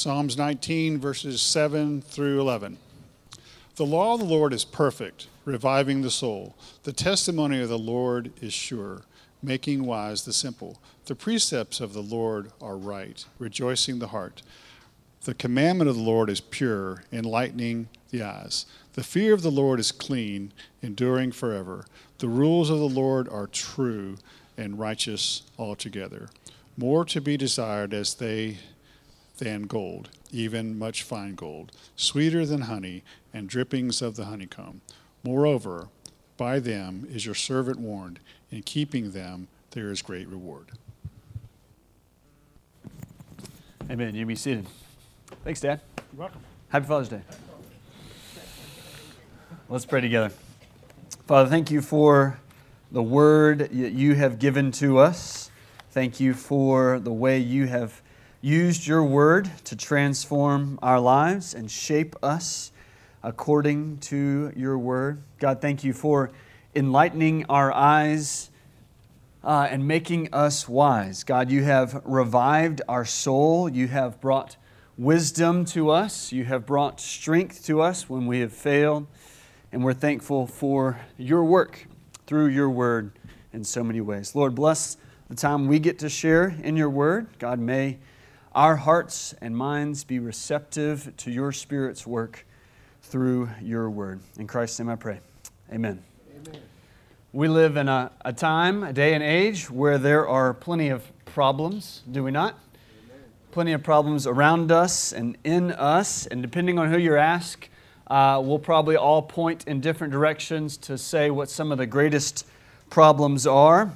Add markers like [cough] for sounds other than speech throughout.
Psalms 19, verses 7 through 11. The law of the Lord is perfect, reviving the soul. The testimony of the Lord is sure, making wise the simple. The precepts of the Lord are right, rejoicing the heart. The commandment of the Lord is pure, enlightening the eyes. The fear of the Lord is clean, enduring forever. The rules of the Lord are true and righteous altogether. More to be desired as they than gold, even much fine gold, sweeter than honey and drippings of the honeycomb. Moreover, by them is your servant warned, in keeping them there is great reward. Amen. You be seated. Thanks, Dad. You're welcome. Happy Father's Day. Let's pray together. Father, thank you for the word that you have given to us. Thank you for the way you have used your word to transform our lives and shape us according to your word. God, thank you for enlightening our eyes uh, and making us wise. God, you have revived our soul. You have brought wisdom to us. You have brought strength to us when we have failed. And we're thankful for your work through your word in so many ways. Lord, bless the time we get to share in your word. God, may our hearts and minds be receptive to your Spirit's work through your word. In Christ's name I pray. Amen. Amen. We live in a, a time, a day and age where there are plenty of problems, do we not? Amen. Plenty of problems around us and in us, and depending on who you ask, uh, we'll probably all point in different directions to say what some of the greatest problems are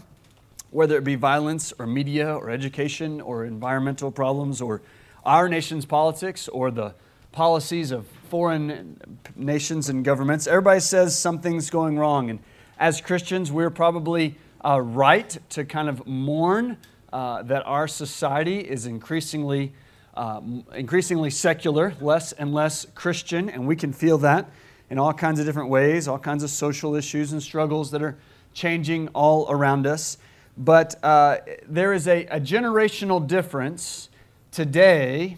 whether it be violence or media or education or environmental problems or our nation's politics or the policies of foreign nations and governments. Everybody says something's going wrong. And as Christians, we're probably uh, right to kind of mourn uh, that our society is increasingly, uh, increasingly secular, less and less Christian, and we can feel that in all kinds of different ways, all kinds of social issues and struggles that are changing all around us. But uh, there is a, a, generational difference today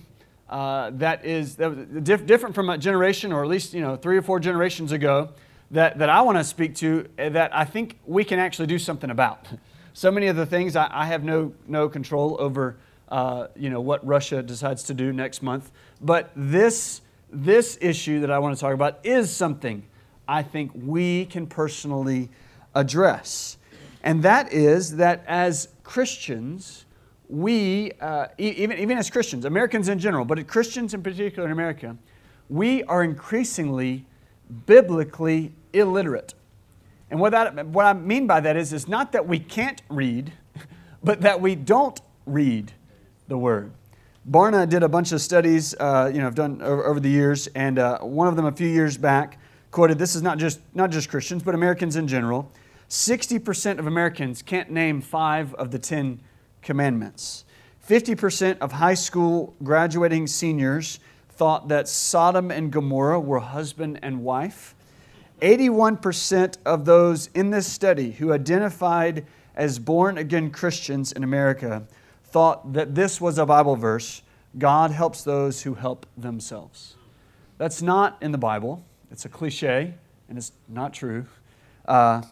uh, that is that diff- different from a generation, or at least you know three or four generations ago, that, that I want to speak to uh, that I think we can actually do something about. So many of the things I, I have no, no control over, uh, you know, what Russia decides to do next month. But this, this issue that I want to talk about is something I think we can personally address and that is that as Christians, we, uh, even, even as Christians, Americans in general, but Christians in particular in America, we are increasingly biblically illiterate. And what, that, what I mean by that is, is not that we can't read, [laughs] but that we don't read the Word. Barna did a bunch of studies, uh, you know, I've done over, over the years, and uh, one of them a few years back quoted, this is not just, not just Christians, but Americans in general, 60% of Americans can't name five of the 10 commandments. 50% of high school graduating seniors thought that Sodom and Gomorrah were husband and wife. 81% of those in this study who identified as born again Christians in America thought that this was a Bible verse God helps those who help themselves. That's not in the Bible. It's a cliche and it's not true. Uh,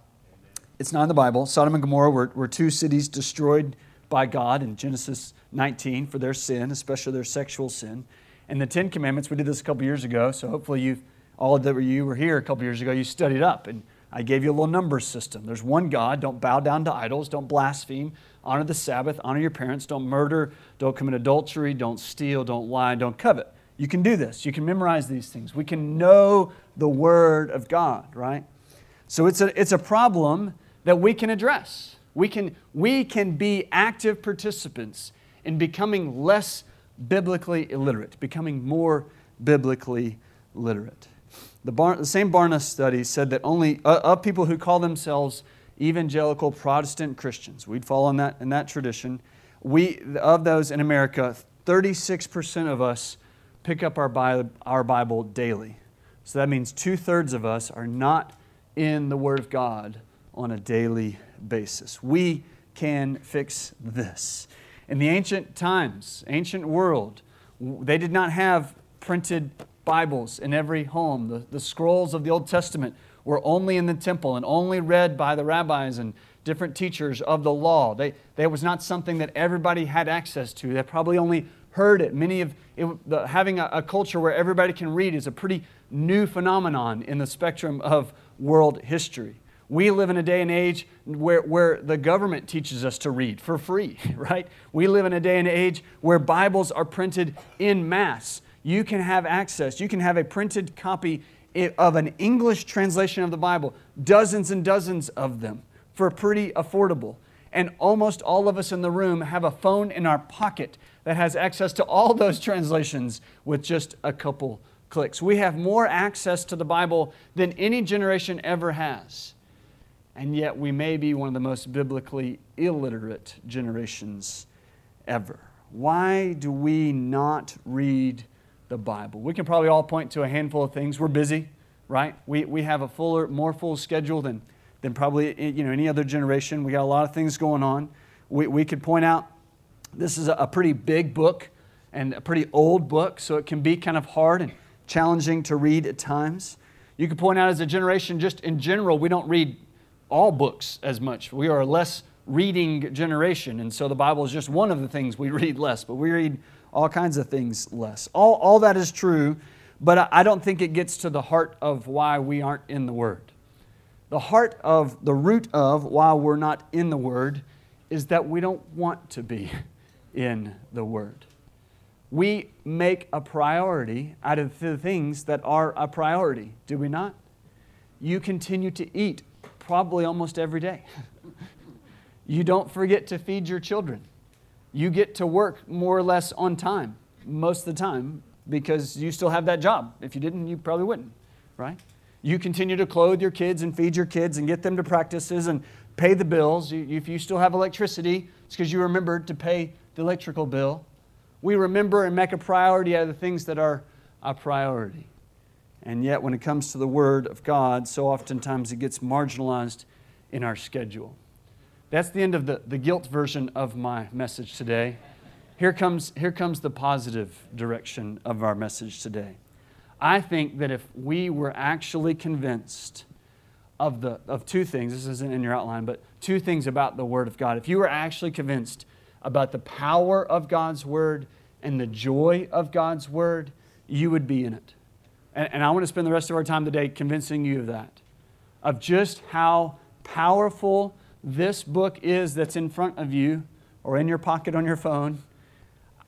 it's not in the Bible. Sodom and Gomorrah were, were two cities destroyed by God in Genesis 19 for their sin, especially their sexual sin. And the Ten Commandments, we did this a couple years ago, so hopefully you all that you were here a couple years ago, you studied up. And I gave you a little number system. There's one God. Don't bow down to idols. Don't blaspheme. Honor the Sabbath. Honor your parents. Don't murder. Don't commit adultery. Don't steal. Don't lie. Don't covet. You can do this. You can memorize these things. We can know the Word of God, right? So it's a, it's a problem that we can address. We can, we can be active participants in becoming less biblically illiterate, becoming more biblically literate. The, Bar, the same Barna study said that only uh, of people who call themselves evangelical Protestant Christians, we'd fall in that, in that tradition, we, of those in America, 36% of us pick up our Bible, our Bible daily. So that means two thirds of us are not in the Word of God on a daily basis. We can fix this. In the ancient times, ancient world, They did not have printed Bibles in every home. The, the scrolls of the Old Testament were only in the temple and only read by the rabbis and different teachers of the law. They, they was not something that everybody had access to. They probably only heard it. Many of it, the, having a, a culture where everybody can read is a pretty new phenomenon in the spectrum of world history. We live in a day and age where, where the government teaches us to read for free, [laughs] right? We live in a day and age where Bibles are printed in mass. You can have access, you can have a printed copy of an English translation of the Bible, dozens and dozens of them for pretty affordable. And almost all of us in the room have a phone in our pocket that has access to all those translations with just a couple clicks. We have more access to the Bible than any generation ever has. And yet we may be one of the most biblically illiterate generations ever. Why do we not read the Bible? We can probably all point to a handful of things. We're busy, right? We, we have a fuller, more full schedule than than probably eh, you know, any other generation. We got a lot of things going on. We, we could point out this is a pretty big book and a pretty old book, so it can be kind of hard and challenging to read at times. You could point out as a generation, just in general, we don't read all books as much. We are a less reading generation, and so the Bible is just one of the things we [laughs] read less, but we read all kinds of things less. All, all that is true, but I don't think it gets to the heart of why we aren't in the Word. The heart of the root of why we're not in the Word is that we don't want to be [laughs] in the Word. We make a priority out of the things that are a priority, do we not? You continue to eat probably almost every day. you don't forget to feed your children. You get to work more or less on time most of the time because you still have that job. If you didn't, you probably wouldn't, right? You continue to clothe your kids and feed your kids and get them to practices and pay the bills. If you still have electricity, it's because you remembered to pay the electrical bill. We remember and make a priority out of the things that are a priority. And yet, when it comes to the Word of God, so oftentimes it gets marginalized in our schedule. That's the end of the, the guilt version of my message today. Here comes, here comes the positive direction of our message today. I think that if we were actually convinced of, the, of two things, this isn't in your outline, but two things about the Word of God. If you were actually convinced about the power of God's Word and the joy of God's Word, you would be in it. And, and I want to spend the rest of our time today convincing you of that, of just how powerful this book is that's in front of you or in your pocket on your phone.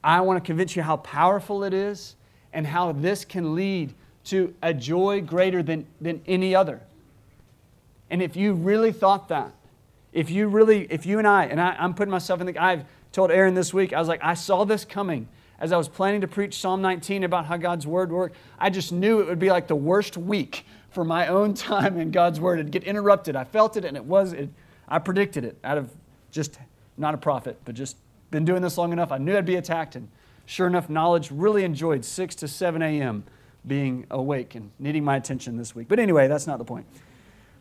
I want to convince you how powerful it is and how this can lead to a joy greater than, than any other. And if you really thought that, if you really, if you and I, and I, am putting myself in the, I've told Aaron this week, I was like, I saw this coming as I was planning to preach Psalm 19 about how God's word worked. I just knew it would be like the worst week for my own [laughs] time in God's word. It'd get interrupted. I felt it, and it was, it, I predicted it out of just not a prophet, but just been doing this long enough. I knew I'd be attacked, and Sure enough, knowledge really enjoyed 6 to 7 a.m. being awake and needing my attention this week. But anyway, that's not the point.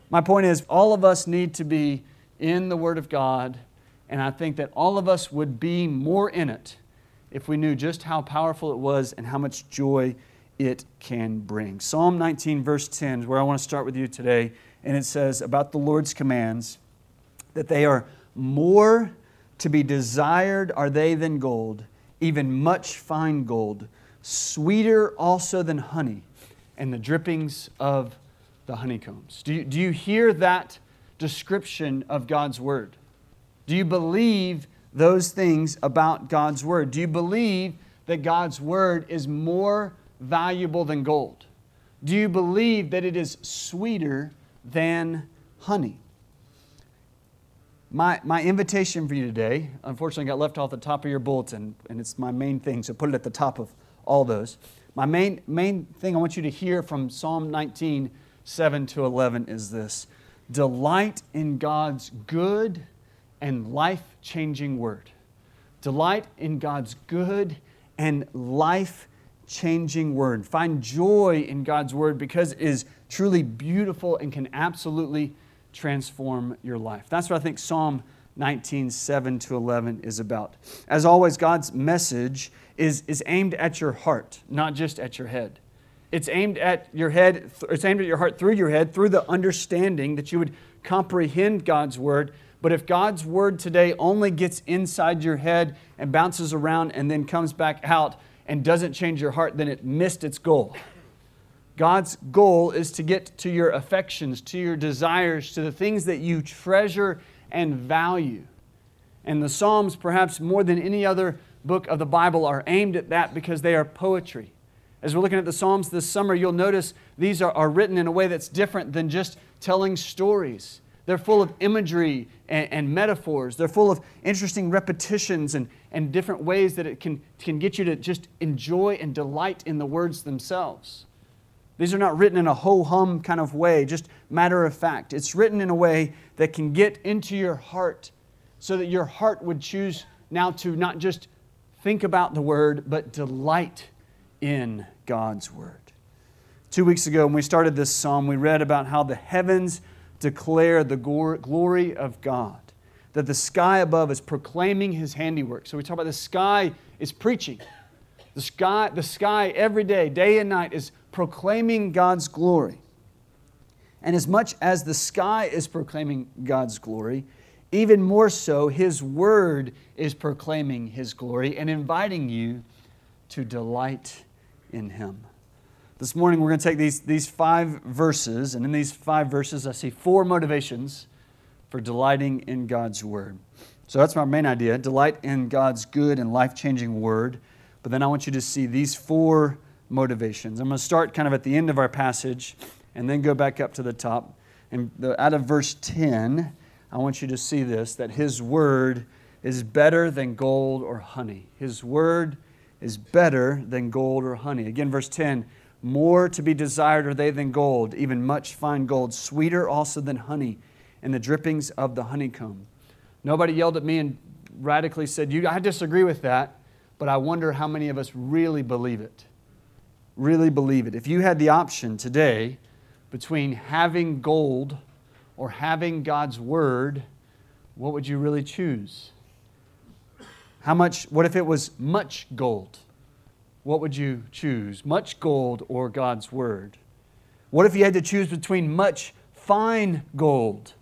My point is, all of us need to be in the Word of God, and I think that all of us would be more in it if we knew just how powerful it was and how much joy it can bring. Psalm 19, verse 10 is where I want to start with you today, and it says about the Lord's commands that they are more to be desired are they than gold even much fine gold, sweeter also than honey, and the drippings of the honeycombs. Do you, do you hear that description of God's Word? Do you believe those things about God's Word? Do you believe that God's Word is more valuable than gold? Do you believe that it is sweeter than honey? My, my invitation for you today, unfortunately, got left off the top of your bulletin, and it's my main thing, so put it at the top of all those. My main, main thing I want you to hear from Psalm 19, 7 to 11 is this Delight in God's good and life changing word. Delight in God's good and life changing word. Find joy in God's word because it is truly beautiful and can absolutely transform your life. That's what I think Psalm 19, 7 to 11 is about. As always, God's message is, is aimed at your heart, not just at your head. It's aimed at your head, it's aimed at your heart through your head, through the understanding that you would comprehend God's word. But if God's word today only gets inside your head and bounces around and then comes back out and doesn't change your heart, then it missed its goal. God's goal is to get to your affections, to your desires, to the things that you treasure and value. And the Psalms, perhaps more than any other book of the Bible, are aimed at that because they are poetry. As we're looking at the Psalms this summer, you'll notice these are, are written in a way that's different than just telling stories. They're full of imagery and, and, metaphors. They're full of interesting repetitions and, and different ways that it can, can get you to just enjoy and delight in the words themselves. These are not written in a ho hum kind of way, just matter of fact. It's written in a way that can get into your heart so that your heart would choose now to not just think about the word, but delight in God's word. Two weeks ago, when we started this psalm, we read about how the heavens declare the glory of God, that the sky above is proclaiming his handiwork. So we talk about the sky is preaching. The sky, the sky every day, day and night, is proclaiming God's glory. And as much as the sky is proclaiming God's glory, even more so, His Word is proclaiming His glory and inviting you to delight in Him. This morning, we're going to take these, these five verses, and in these five verses, I see four motivations for delighting in God's Word. So that's my main idea delight in God's good and life changing Word. But then I want you to see these four motivations. I'm going to start kind of at the end of our passage and then go back up to the top. And the, out of verse 10, I want you to see this that His word is better than gold or honey. His word is better than gold or honey. Again, verse 10 more to be desired are they than gold, even much fine gold, sweeter also than honey, and the drippings of the honeycomb. Nobody yelled at me and radically said, you, I disagree with that, but I wonder how many of us really believe it really believe it. If you had the option today between having gold or having God's word, what would you really choose? How much, what if it was much gold? What would you choose? Much gold or God's word? What if you had to choose between much fine gold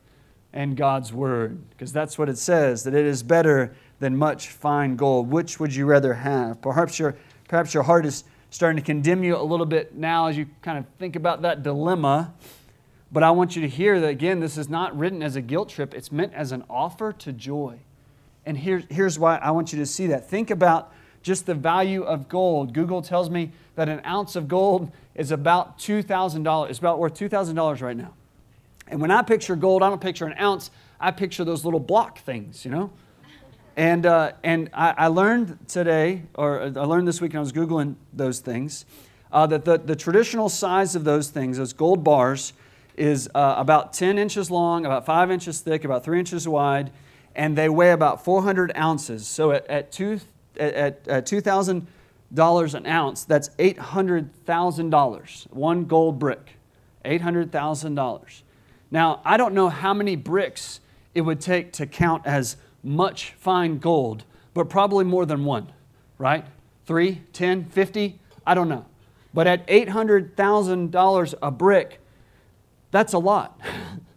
and God's word? Because that's what it says, that it is better than much fine gold. Which would you rather have? Perhaps your, perhaps your heart is starting to condemn you a little bit now as you kind of think about that dilemma. But I want you to hear that again, this is not written as a guilt trip, it's meant as an offer to joy. And here, here's why I want you to see that. Think about just the value of gold. Google tells me that an ounce of gold is about $2,000. It's about worth $2,000 right now. And when I picture gold, I don't picture an ounce, I picture those little block things, you know? And, uh, and I, I, learned today, or I learned this week, and I was Googling those things, uh, that the, the traditional size of those things, those gold bars, is uh, about 10 inches long, about 5 inches thick, about 3 inches wide, and they weigh about 400 ounces. So at, at, two, at, at $2,000 an ounce, that's $800,000, one gold brick. $800,000. Now, I don't know how many bricks it would take to count as much fine gold, but probably more than one, right? Three, ten, fifty, I don't know. But at $800,000 a brick, that's a lot.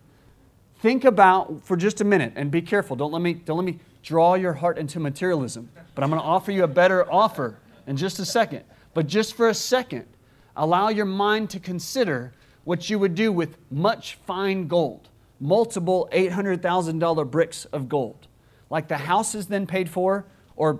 [laughs] Think about for just a minute and be careful. Don't let me, don't let me draw your heart into materialism. But I'm going to offer you a better offer in just a second. But just for a second, allow your mind to consider what you would do with much fine gold, multiple $800,000 bricks of gold like the house is then paid for, or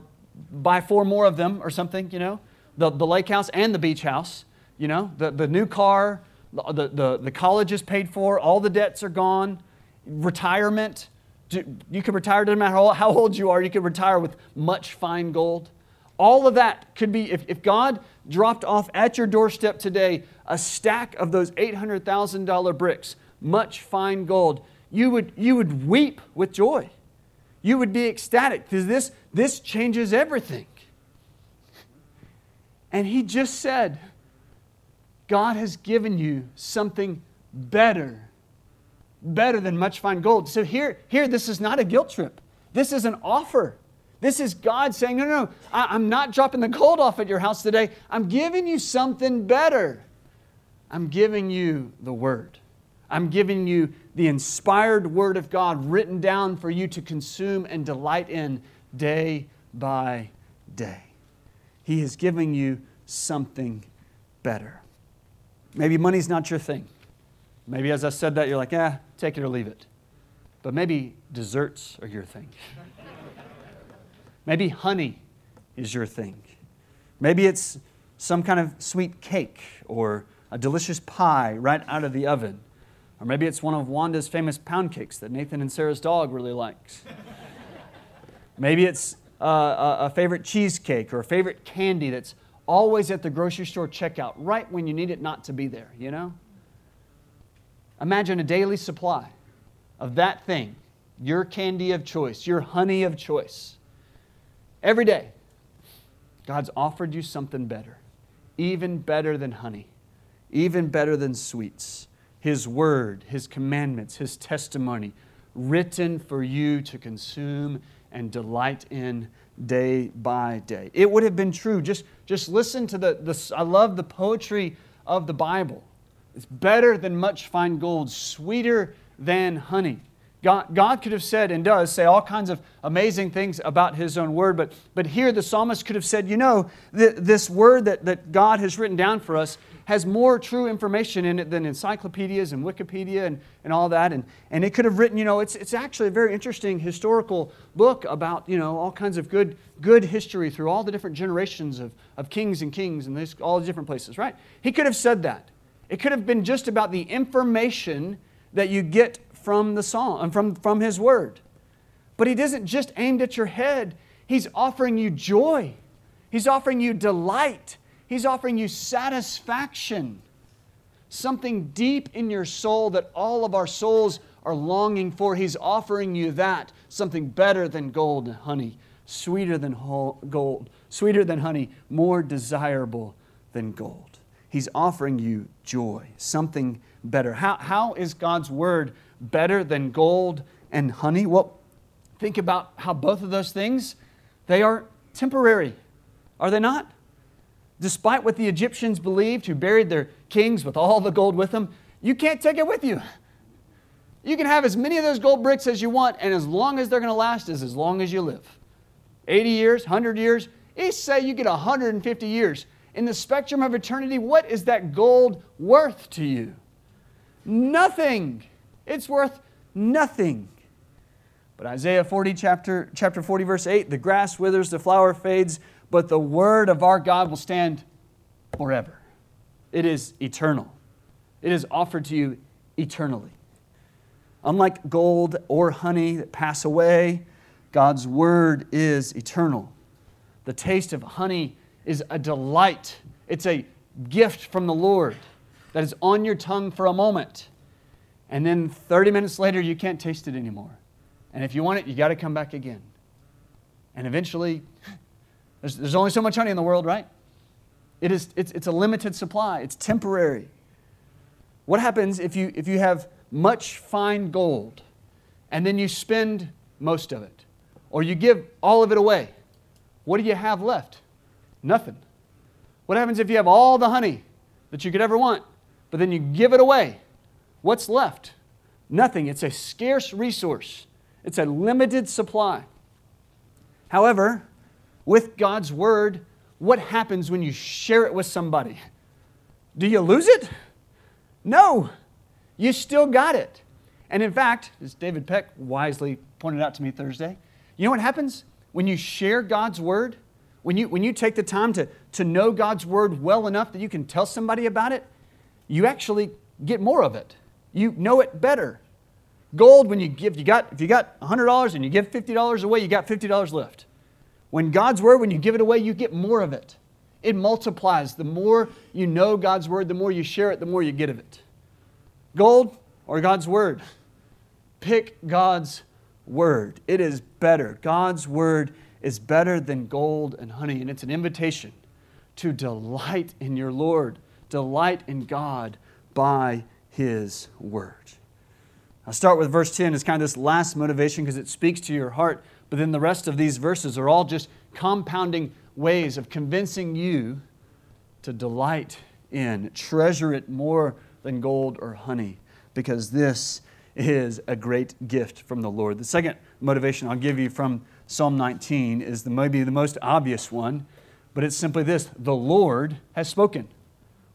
buy four more of them or something, you know, the, the lake house and the beach house, you know, the, the new car, the, the, the college is paid for, all the debts are gone, retirement. You could retire, doesn't matter how old you are, you could retire with much fine gold. All of that could be, if, if God dropped off at your doorstep today a stack of those $800,000 bricks, much fine gold, you would, you would weep with joy you would be ecstatic because this, this changes everything. And he just said, God has given you something better, better than much fine gold. So here, here this is not a guilt trip. This is an offer. This is God saying, No, no, no, I, am not dropping the gold off at your house today. I'm giving you something better. I'm giving you the Word. I'm giving you the inspired Word of God written down for you to consume and delight in day by day. He is giving you something better. Maybe money's not your thing. Maybe as I said that, you're like, ah, take it or leave it. But maybe desserts are your thing. maybe honey is your thing. Maybe it's some kind of sweet cake or a delicious pie right out of the oven. Or maybe it's one of Wanda's famous pound cakes that Nathan and Sarah's dog really likes. [laughs] maybe it's uh, a favorite cheesecake or a favorite candy that's always at the grocery store checkout, right when you need it not to be there, you know? Imagine a daily supply of that thing, your candy of choice, your honey of choice. Every day, God's offered you something better, even better than honey, even better than sweets. His word, His commandments, His testimony, written for you to consume and delight in day by day. It would have been true. Just, just listen to the, the, I love the poetry of the Bible. It's better than much fine gold, sweeter than honey. God, God could have said and does say all kinds of amazing things about His own word, but, but here the psalmist could have said, you know, th- this word that, that God has written down for us has more true information in it than encyclopedias and Wikipedia and, and all that. And, and it could have written, you know, it's, it's actually a very interesting historical book about, you know, all kinds of good, good history through all the different generations of, of kings and kings and this, all the different places, right? He could have said that. It could have been just about the information that you get from the song, um, from, from his word. But he isn't just aimed at your head, he's offering you joy. He's offering you delight. He's offering you satisfaction, something deep in your soul that all of our souls are longing for. He's offering you that, something better than gold and honey, sweeter than gold, sweeter than honey, more desirable than gold. He's offering you joy, something better. How, how is God's word better than gold and honey? Well, think about how both of those things, they are temporary. Are they not? despite what the Egyptians believed, who buried their kings with all the gold with them, you can't take it with you. You can have as many of those gold bricks as you want, and as long as they're going to last is as long as you live. 80 years, 100 years, they say you get 150 years. In the spectrum of eternity, what is that gold worth to you? Nothing. It's worth nothing. But Isaiah 40, chapter, chapter 40, verse 8 the grass withers, the flower fades, but the word of our God will stand forever. It is eternal, it is offered to you eternally. Unlike gold or honey that pass away, God's word is eternal. The taste of honey is a delight, it's a gift from the Lord that is on your tongue for a moment. And then 30 minutes later, you can't taste it anymore. And if you want it, you got to come back again. And eventually, [laughs] there's, there's only so much honey in the world, right? It is, it's, it's a limited supply, it's temporary. What happens if you, if you have much fine gold and then you spend most of it, or you give all of it away? What do you have left? Nothing. What happens if you have all the honey that you could ever want, but then you give it away? What's left? Nothing. It's a scarce resource, it's a limited supply. However, with God's word, what happens when you share it with somebody? Do you lose it? No, you still got it. And in fact, as David Peck wisely pointed out to me Thursday, you know what happens when you share God's word? When you, when you take the time to, to know God's word well enough that you can tell somebody about it, you actually get more of it. You know it better. Gold, when you give, you got, if you got $100 and you give $50 away, you got $50 left. When God's word, when you give it away, you get more of it. It multiplies. The more you know God's word, the more you share it, the more you get of it. Gold or God's word? Pick God's word. It is better. God's word is better than gold and honey, and it's an invitation to delight in your Lord, delight in God by his word. I'll start with verse 10 as kind of this last motivation because it speaks to your heart But then the rest of these verses are all just compounding ways of convincing you to delight in, treasure it more than gold or honey, because this is a great gift from the Lord. The second motivation I'll give you from Psalm 19 is the, maybe the most obvious one, but it's simply this the Lord has spoken.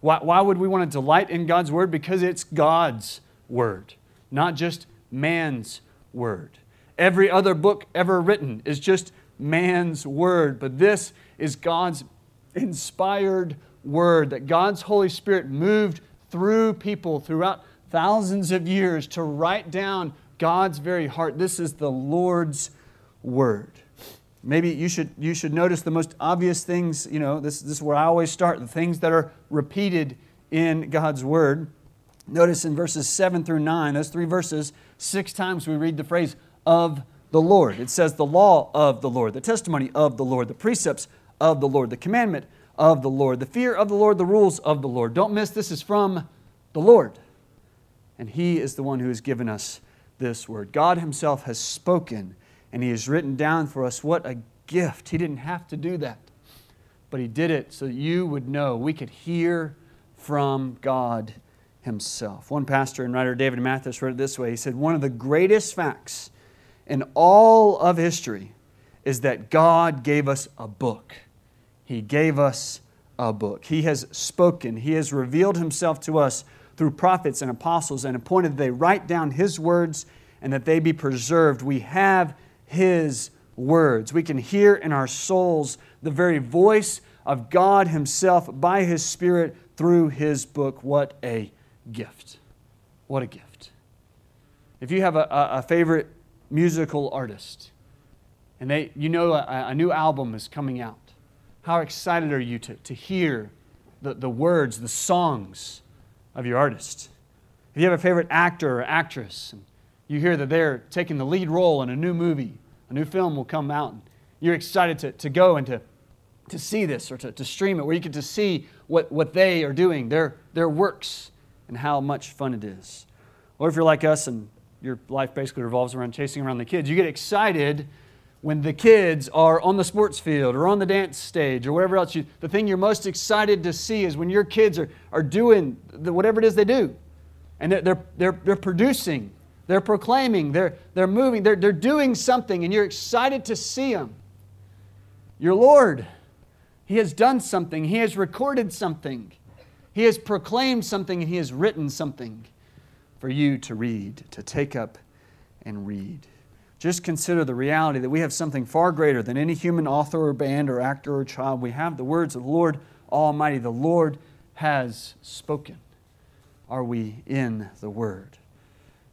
Why, why would we want to delight in God's word? Because it's God's word, not just man's word. Every other book ever written is just man's word, but this is God's inspired word that God's Holy Spirit moved through people throughout thousands of years to write down God's very heart. This is the Lord's word. Maybe you should, you should notice the most obvious things, you know, this, this is where I always start, the things that are repeated in God's word. Notice in verses 7 through 9, those three verses, six times we read the phrase of the Lord. It says the law of the Lord, the testimony of the Lord, the precepts of the Lord, the commandment of the Lord, the fear of the Lord, the rules of the Lord. Don't miss this is from the Lord. And He is the one who has given us this word. God Himself has spoken and He has written down for us what a gift. He didn't have to do that, but He did it so that you would know we could hear from God Himself. One pastor and writer, David Mathis, wrote it this way He said, One of the greatest facts in all of history is that God gave us a book. He gave us a book. He has spoken, He has revealed Himself to us through prophets and apostles and appointed that they write down His words and that they be preserved. We have His words. We can hear in our souls the very voice of God Himself by His Spirit through His book. What a gift! What a gift. If you have a, a favorite musical artist and they, you know a, a new album is coming out, how excited are you to, to hear the, the words, the songs of your artist? If you have a favorite actor or actress, and you hear that they're taking the lead role in a new movie, a new film will come out, and you're excited to, to go and to, to see this or to, to stream it, where you get to see what, what they are doing, their, their works, and how much fun it is. Or if you're like us and your life basically revolves around chasing around the kids, you get excited when the kids are on the sports field or on the dance stage or whatever else, you, the thing you're most excited to see is when your kids are, are doing the, whatever it is they do. And they're, they're, they're, they're producing, they're proclaiming, they're, they're moving, they're, they're doing something, and you're excited to see them. Your Lord, He has done something, He has recorded something, He has proclaimed something, and He has written something for you to read, to take up and read. Just consider the reality that we have something far greater than any human author or band or actor or child. We have the words of the Lord Almighty. The Lord has spoken. Are we in the Word?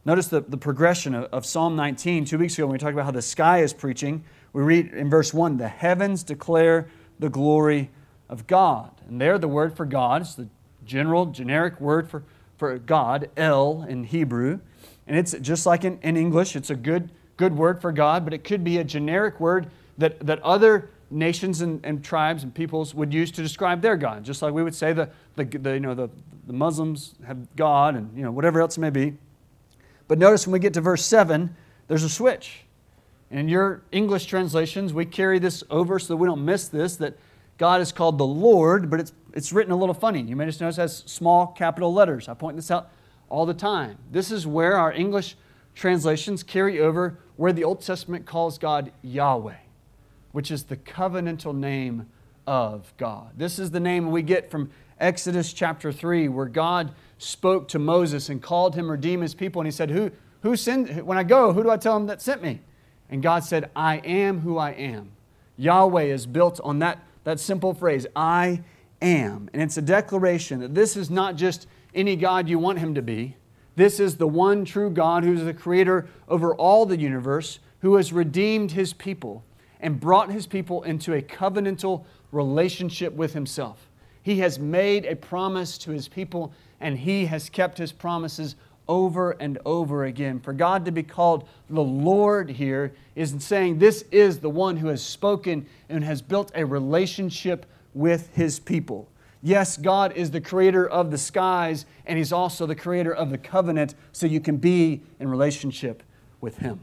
Notice the, the progression of, of Psalm 19. Two weeks ago, when we talked about how the sky is preaching, we read in verse 1 the heavens declare the glory of God. And there, the word for God is the general, generic word for, for God, El in Hebrew. And it's just like in, in English, it's a good good word for God, but it could be a generic word that, that other nations and, and tribes and peoples would use to describe their God. Just like we would say the, the, the, you know, the, the Muslims have God and you know, whatever else it may be. But notice when we get to verse 7, there's a switch. In your English translations, we carry this over so that we don't miss this that God is called the Lord, but it's, it's written a little funny. You may just notice it has small capital letters. I point this out all the time. This is where our English translations carry over where the Old Testament calls God Yahweh, which is the covenantal name of God. This is the name we get from Exodus chapter 3, where God spoke to Moses and called him redeem his people. And he said, Who, who sent, when I go, who do I tell him that sent me? And God said, I am who I am. Yahweh is built on that, that simple phrase, I am. And it's a declaration that this is not just any God you want him to be, this is the one true God who is the creator over all the universe, who has redeemed his people and brought his people into a covenantal relationship with himself. He has made a promise to his people, and he has kept his promises over and over again. For God to be called the Lord here is saying this is the one who has spoken and has built a relationship with his people. Yes, God is the creator of the skies, and He's also the creator of the covenant, so you can be in relationship with Him.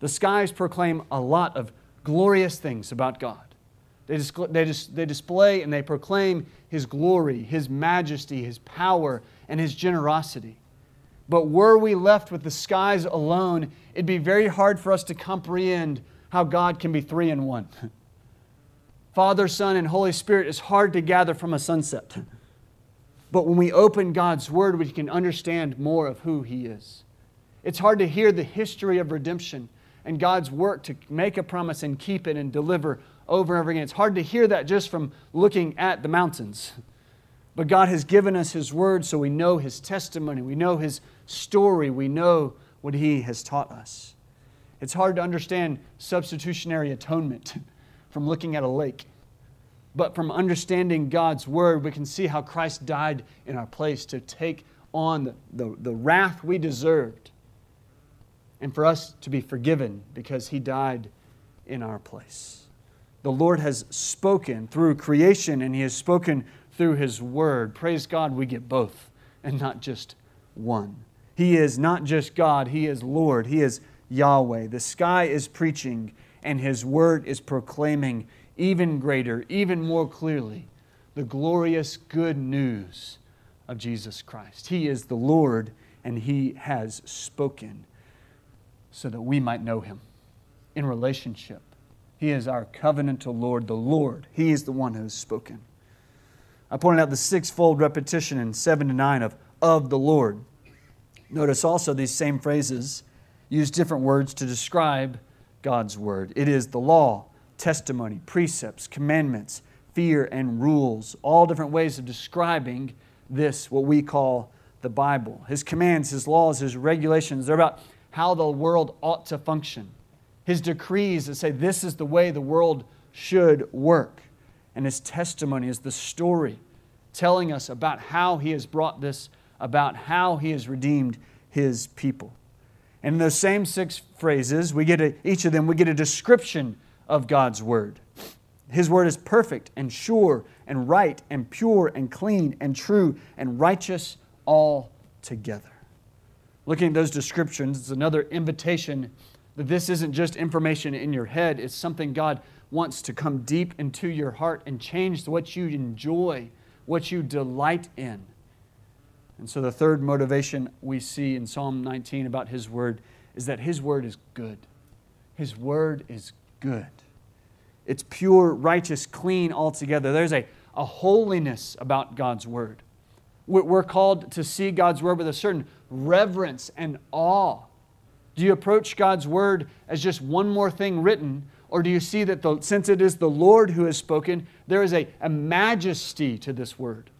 The skies proclaim a lot of glorious things about God. They, dis- they, dis- they display and they proclaim His glory, His majesty, His power, and His generosity. But were we left with the skies alone, it'd be very hard for us to comprehend how God can be three in one. [laughs] Father, Son, and Holy Spirit is hard to gather from a sunset. [laughs] But when we open God's Word, we can understand more of who He is. It's hard to hear the history of redemption and God's work to make a promise and keep it and deliver over and over again. It's hard to hear that just from looking at the mountains. But God has given us His Word so we know His testimony, we know His story, we know what He has taught us. It's hard to understand substitutionary atonement [laughs] from looking at a lake. But from understanding God's word, we can see how Christ died in our place to take on the, the, the, wrath we deserved and for us to be forgiven because he died in our place. The Lord has spoken through creation and he has spoken through his word. Praise God, we get both and not just one. He is not just God, he is Lord, he is Yahweh. The sky is preaching and his word is proclaiming even greater, even more clearly, the glorious good news of Jesus Christ. He is the Lord, and He has spoken so that we might know Him in relationship. He is our covenantal Lord, the Lord. He is the one who has spoken. I pointed out the sixfold repetition in 7 to 9 of, of the Lord. Notice also these same phrases use different words to describe God's word. It is the law, testimony, precepts, commandments, fear, and rules, all different ways of describing this, what we call the Bible. His commands, His laws, His regulations, they're about how the world ought to function. His decrees that say this is the way the world should work. And His testimony is the story telling us about how He has brought this about, how He has redeemed His people. And in those same six phrases, we get a, each of them, we get a description of God's Word. His Word is perfect and sure and right and pure and clean and true and righteous all together. Looking at those descriptions, it's another invitation that this isn't just information in your head, it's something God wants to come deep into your heart and change what you enjoy, what you delight in. And so, the third motivation we see in Psalm 19 about His Word is that His Word is good. His Word is good. It's pure, righteous, clean altogether. There's a, a holiness about God's Word. We're called to see God's Word with a certain reverence and awe. Do you approach God's Word as just one more thing written, or do you see that the, since it is the Lord who has spoken, there is a, a majesty to this Word?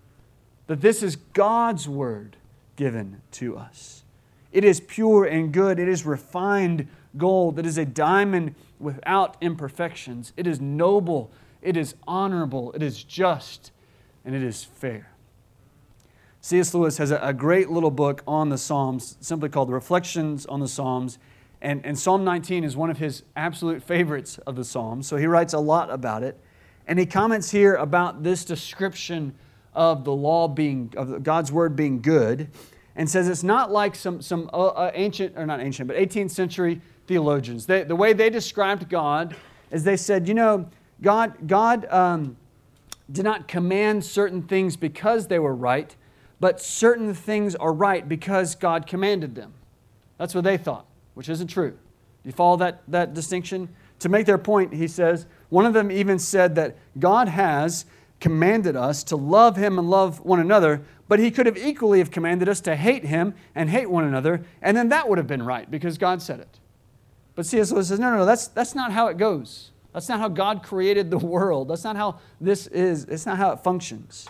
That this is God's Word given to us. It is pure and good, it is refined gold, it is a diamond without imperfections. It is noble, it is honorable, it is just, and it is fair. C.S. Lewis has a, great little book on the Psalms, simply called Reflections on the Psalms. And, and Psalm 19 is one of his absolute favorites of the Psalms, so he writes a lot about it. And he comments here about this description of the law being, of God's word being good, and says it's not like some, some uh, uh ancient, or not ancient, but 18th century theologians. They, the way they described God is they said, you know, God, God um, did not command certain things because they were right, but certain things are right because God commanded them. That's what they thought, which isn't true. You follow that, that distinction? To make their point, he says, one of them even said that God has commanded us to love him and love one another, but he could have equally have commanded us to hate him and hate one another, and then that would have been right because God said it. But C.S. Lewis says, no, no, no, that's, that's not how it goes. That's not how God created the [laughs] world. That's not how this is. It's not how it functions.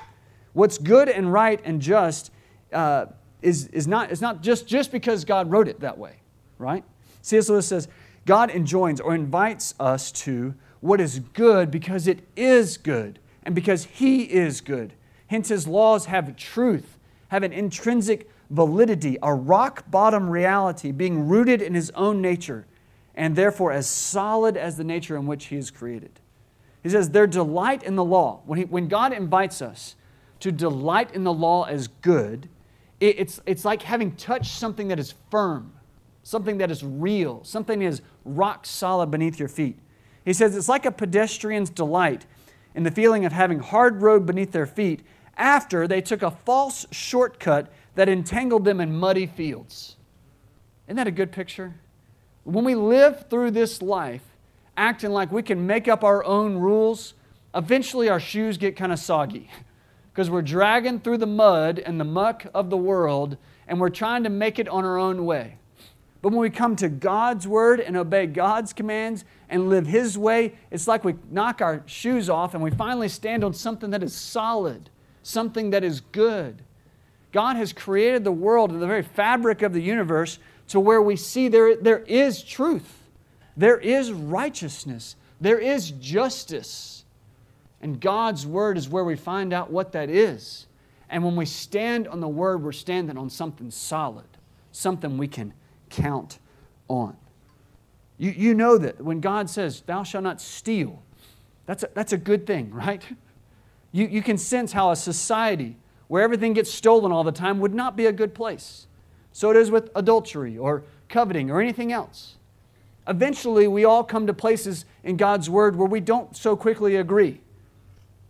What's good and right and just uh, is, is not, it's not just, just because God wrote it that way, right? C.S. Lewis says, God enjoins or invites us to what is good because it is good and because He is good. Hence, His laws have truth, have an intrinsic validity, a rock bottom reality, being rooted in His own nature and therefore as solid as the nature in which He is created. He says, their delight in the law, when, he, when God invites us to delight in the law as good, it's, it's like having touched something that is firm. something that is real, something that is rock solid beneath your feet. He says it's like a pedestrian's delight in the feeling of having hard road beneath their feet after they took a false shortcut that entangled them in muddy fields. Isn't that a good picture? When we live through this life acting like we can make up our own rules, eventually our shoes get kind of soggy [laughs] because we're dragging through the mud and the muck of the world and we're trying to make it on our own way. But when we come to God's word and obey God's commands and live His way, it's like we knock our shoes off and we finally stand on something that is solid, something that is good. God has created the world and the very fabric of the universe to where we see there, there is truth, there is righteousness, there is justice. And God's Word is where we find out what that is. And when we stand on the Word, we're standing on something solid, something we can count on. You, you know that when God says, Thou shalt not steal, that's a, that's a good thing, [laughs] right? You, you can sense how a society where everything gets stolen all the time would not be a good place. So it is with adultery or coveting or anything else. Eventually, we all come to places in God's Word where we don't so quickly agree.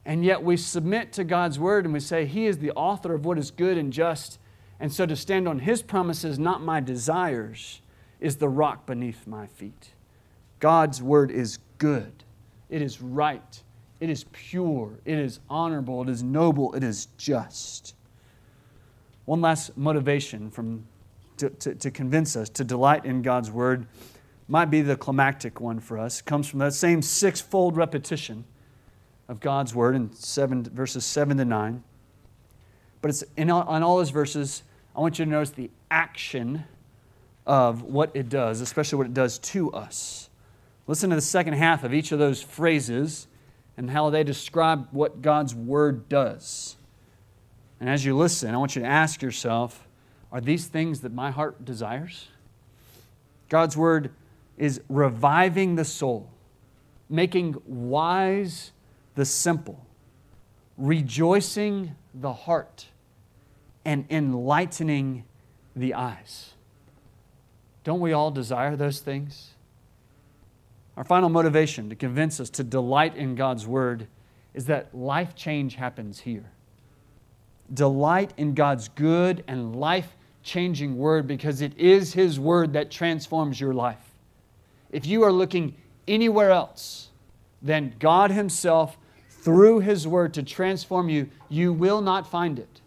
And yet we submit to God's Word and we say, He is the author of what is good and just. And so to stand on His promises, not my desires, is the rock beneath my feet. God's Word is good, it is right, it is pure, it is honorable, it is noble, it is just. One last motivation from, to, to, to convince us to delight in God's Word might be the climactic one for us. It comes from that same six-fold repetition of God's Word in seven, verses 7 to 9. But it's in all, on all those verses, I want you to notice the action of what it does, especially what it does to us. Listen to the second half of each of those phrases and how they describe what God's Word does. And as you listen, I want you to ask yourself are these things that my heart desires? God's Word is reviving the soul, making wise the simple, rejoicing the heart, and enlightening the eyes. Don't we all desire those things? Our final motivation to convince us to delight in God's Word is that life change happens here. Delight in God's good and life changing Word because it is His Word that transforms your life. If you are looking anywhere else than God Himself through His Word to transform you, you will not find it.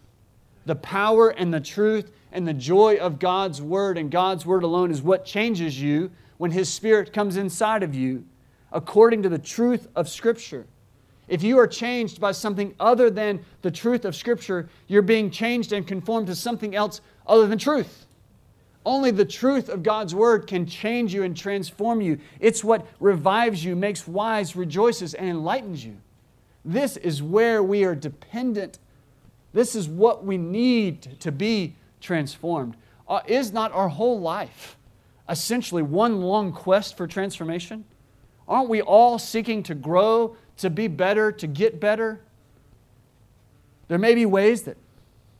The power and the truth and the joy of God's Word and God's Word alone is what changes you when His Spirit comes inside of you according to the truth of Scripture. If you are changed by something other than the truth of Scripture, you're being changed and conformed to something else other than truth. Only the truth of God's Word can change you and transform you. It's what revives you, makes wise, rejoices, and enlightens you. This is where we are dependent. This is what we need to be transformed. Uh, is not our whole life essentially one long quest for transformation? Aren't we all seeking to grow, to be better, to get better? There may be ways that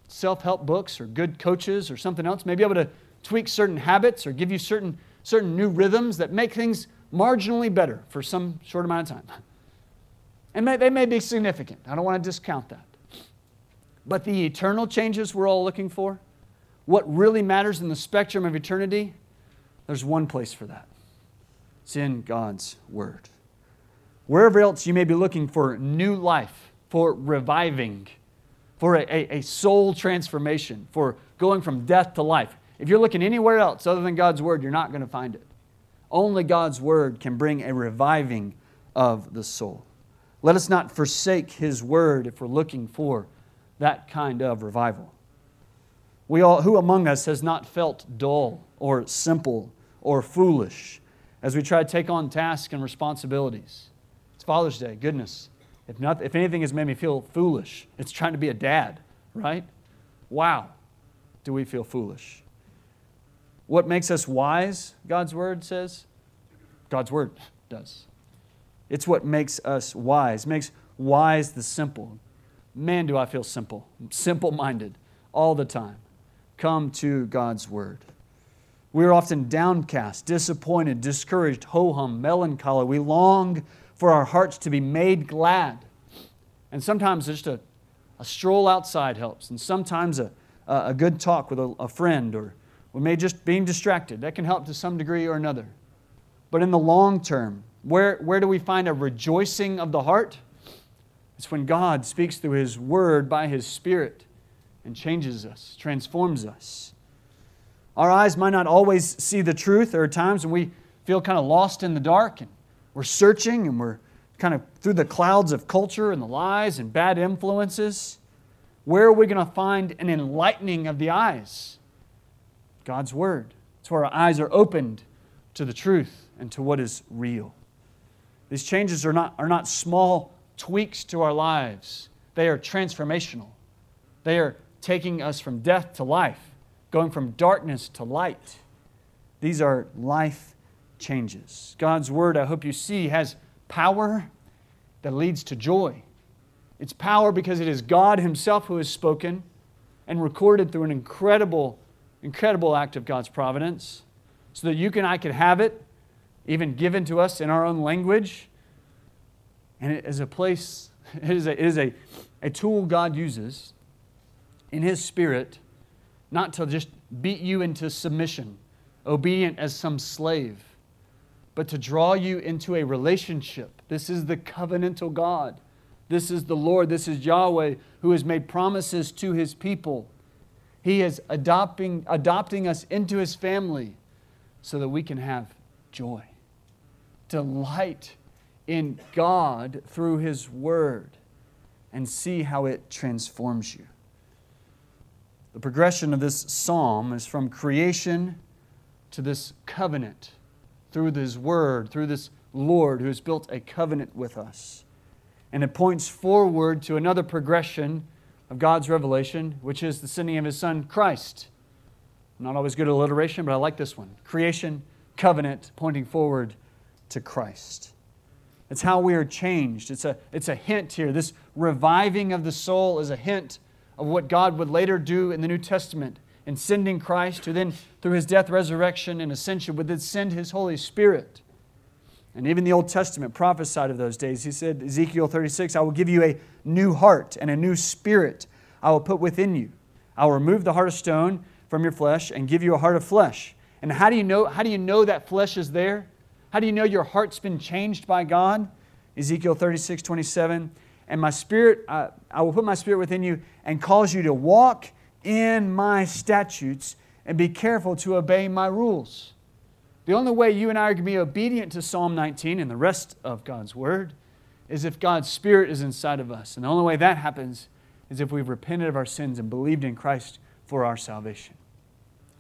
self help books or good coaches or something else may be able to tweak certain habits or give you certain, certain new rhythms that make things marginally better for some short amount of time. And may, they may be significant. I don't want to discount that. But the eternal changes we're all looking for, what really matters in the spectrum of eternity, there's one place for that it's in God's Word. Wherever else you may be looking for new life, for reviving, for a, a, a, soul transformation, for going from death to life, if you're looking anywhere else other than God's Word, you're not going to find it. Only God's Word can bring a reviving of the soul. Let us not forsake His Word if we're looking for that kind of revival. We all, who among us has not felt dull or simple or foolish as we try to take on tasks and responsibilities. It's Father's Day, goodness. If, not, if anything has made me feel foolish, it's trying to be a dad, right? Wow, do we feel foolish. What makes us wise, God's Word says? God's Word does. It's what makes us wise, makes wise the simple. Man, do I feel simple, simple minded all the time. Come to God's Word. We are often downcast, disappointed, discouraged, ho hum, melancholy. We long for our hearts to be made glad. And sometimes just a, a stroll outside helps, and sometimes a, a good talk with a, a friend, or we may just being distracted. That can help to some degree or another. But in the long term, where, where do we find a rejoicing of the heart? It's when God speaks through His Word by His Spirit and changes us, transforms us. Our eyes might not always see the truth. There are times when we feel kind of lost in the dark and we're searching and we're kind of through the clouds of culture and the lies and bad influences. Where are we going to find an enlightening of the eyes? God's Word. It's where our eyes are opened to the truth and to what is real. These changes are not, are not small tweaks to our lives, they are transformational. They are taking us from death to life, going from darkness to light. These are life changes. God's Word, I hope you see, has power that leads to joy. It's power because it is God Himself who has spoken and recorded through an incredible, incredible act of God's providence so that you and I could have it, even given to us in our own language. And it is a place, [laughs] it is a, it is a, a tool God uses in His Spirit not to just beat you into submission, obedient as some slave, but to draw you into a relationship. This is the covenantal God. This is the Lord. This is Yahweh who has made promises to His people. He is adopting, adopting us into His family so that we can have joy, delight in God through His Word, and see how it transforms you. The progression of this psalm is from creation to this covenant through His Word, through this Lord who has built a covenant with us. And it points forward to another progression of God's revelation, which is the sending of His Son, Christ not always good alliteration, but I like this one creation, covenant, pointing forward to Christ. It's how we are changed. It's a, it's a hint here. This reviving of the soul is a hint of what God would later do in the New Testament in sending Christ, who then, through his death, resurrection, and ascension, would then send his Holy Spirit. And even the Old Testament prophesied of those days. He said, Ezekiel 36, I will give you a new heart and a new spirit I will put within you. I will remove the heart of stone from your flesh and give you a heart of flesh. And how do you know, how do you know that flesh is there? How do you know your heart's been changed by God? Ezekiel 36, 27. And my spirit, uh, I will put my spirit within you and cause you to walk in my statutes and be careful to obey my rules. The only way you and I are going to be obedient to Psalm 19 and the rest of God's Word is if God's Spirit is inside of us. And the only way that happens is if we've repented of our sins and believed in Christ for our salvation.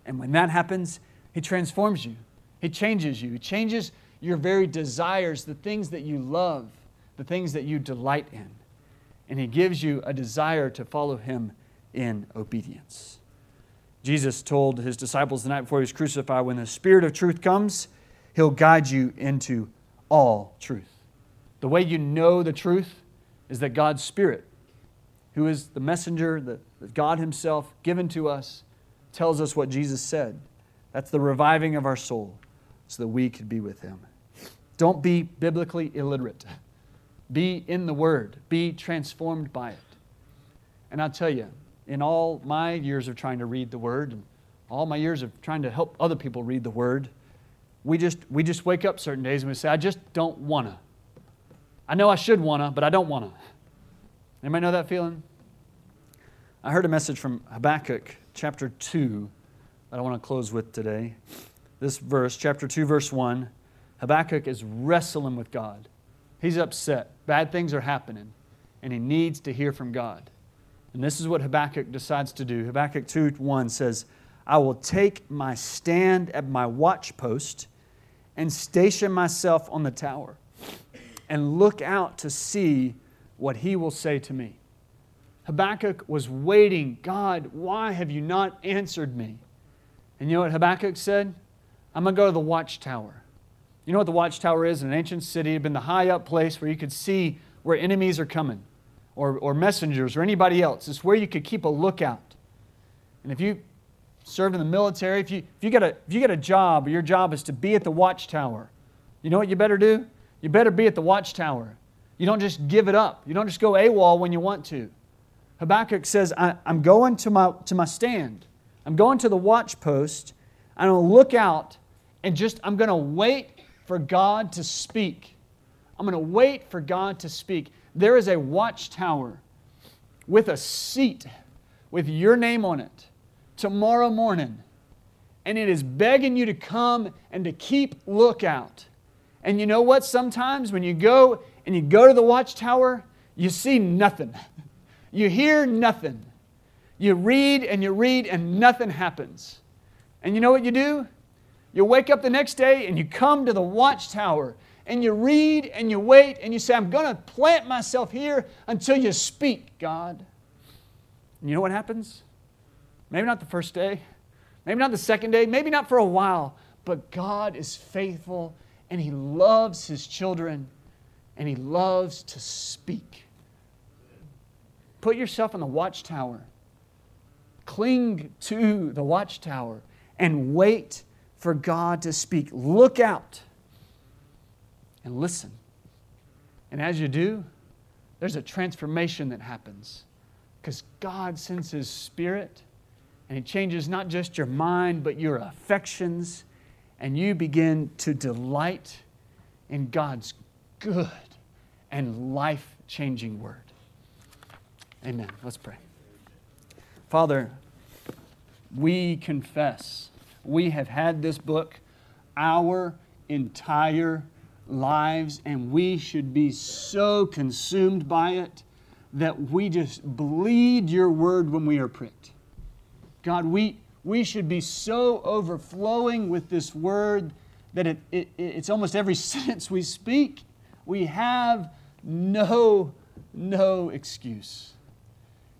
And when that happens, He transforms you, He changes you, He changes your very desires, the things that you love, the things that you delight in. And He gives you a desire to follow Him in obedience. Jesus told His disciples the night before He was crucified when the Spirit of truth comes, He'll guide you into all truth. The way you know the truth is that God's Spirit who is the messenger that God Himself given to us, tells us what Jesus said. That's the reviving of our soul so that we could be with Him. Don't be biblically illiterate. Be in the Word, be transformed by it. And I'll tell you, in all my years of trying to read the Word, and all my years of trying to help other people read the Word, we just, we just wake up certain days and we say, I just don't want to. I know I should want to, but I don't want to. Anybody know that feeling? I heard a message from Habakkuk chapter 2 that I want to close with today. This verse, chapter 2, verse 1, Habakkuk is wrestling with God. He's upset. Bad things are happening, and he needs to hear from God. And this is what Habakkuk decides to do. Habakkuk 2 1 says, I will take my stand at my watchpost and station myself on the tower and look out to see what he will say to me. Habakkuk was waiting. God, why have you not answered me? And you know what Habakkuk said? I'm going to go to the watchtower. You know what the watchtower is in an ancient city? It had been the high up place where you could see where enemies are coming or, or messengers or anybody else. It's where you could keep a lookout. And if you served in the military, if you, if, you get a, if you get a job, your job is to be at the watchtower, you know what you better do? You better be at the watchtower. You don't just give it up. You don't just go AWOL when you want to. Habakkuk says, I, am going to my, to my stand. I'm going to the watch post. I'm going to look out and just, I'm going to wait for God to speak. I'm going to wait for God to speak. There is a watchtower with a seat with your name on it tomorrow morning. And it is begging you to come and to keep lookout. And you know what? Sometimes when you go and you go to the watchtower, you see nothing. [laughs] You hear nothing. You read and you read and nothing happens. And you know what you do? You wake up the next day and you come to the watchtower and you read and you wait and you say, I'm going to plant myself here until you speak, God. And you know what happens? Maybe not the first day, maybe not the second day, maybe not for a while, but God is faithful and He loves His children and He loves to speak. Put yourself in the watchtower. Cling to the watchtower and wait for God to speak. Look out and listen. And as you do, there's a transformation that happens because God sends His Spirit and He changes not just your mind, but your affections, and you begin to delight in God's good and life changing word. Amen. Let's pray. Father, we confess we have had this book our entire lives, and we should be so consumed by it that we just bleed your word when we are pricked. God, we, we should be so overflowing with this word that it, it, it's almost every [laughs] sentence we speak. We have no, no excuse.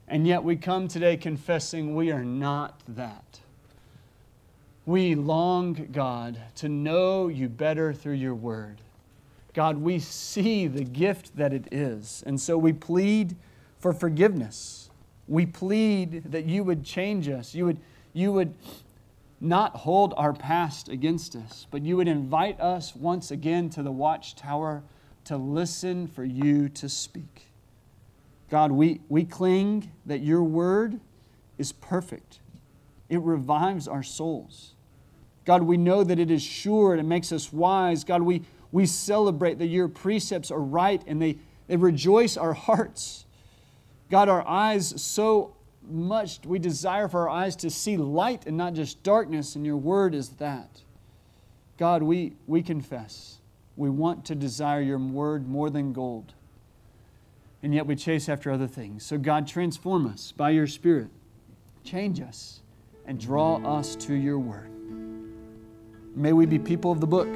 And yet we come today confessing we are not that. We long, God, to know you better through your word. God, we see the gift that it is. And so we plead for forgiveness. We plead that you would change us. You would, you would not hold our past against us, but you would invite us once again to the watchtower to listen for you to speak. God, we, we cling that your word is perfect. It revives our souls. God, we know that it is sure and it makes us wise. God, we, we celebrate that your precepts are right and they, they rejoice our hearts. God, our eyes so much, we desire for our eyes to see light and not just darkness, and your word is that. God, we, we confess. We want to desire your word more than gold and yet we chase after other things. So, God, transform us by your Spirit. Change us and draw us to your word. May we be people of the book,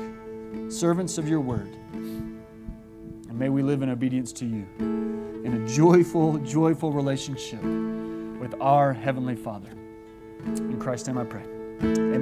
servants of your word. And may we live in obedience to you in a joyful, joyful relationship with our Heavenly Father. In Christ's name I pray. Amen.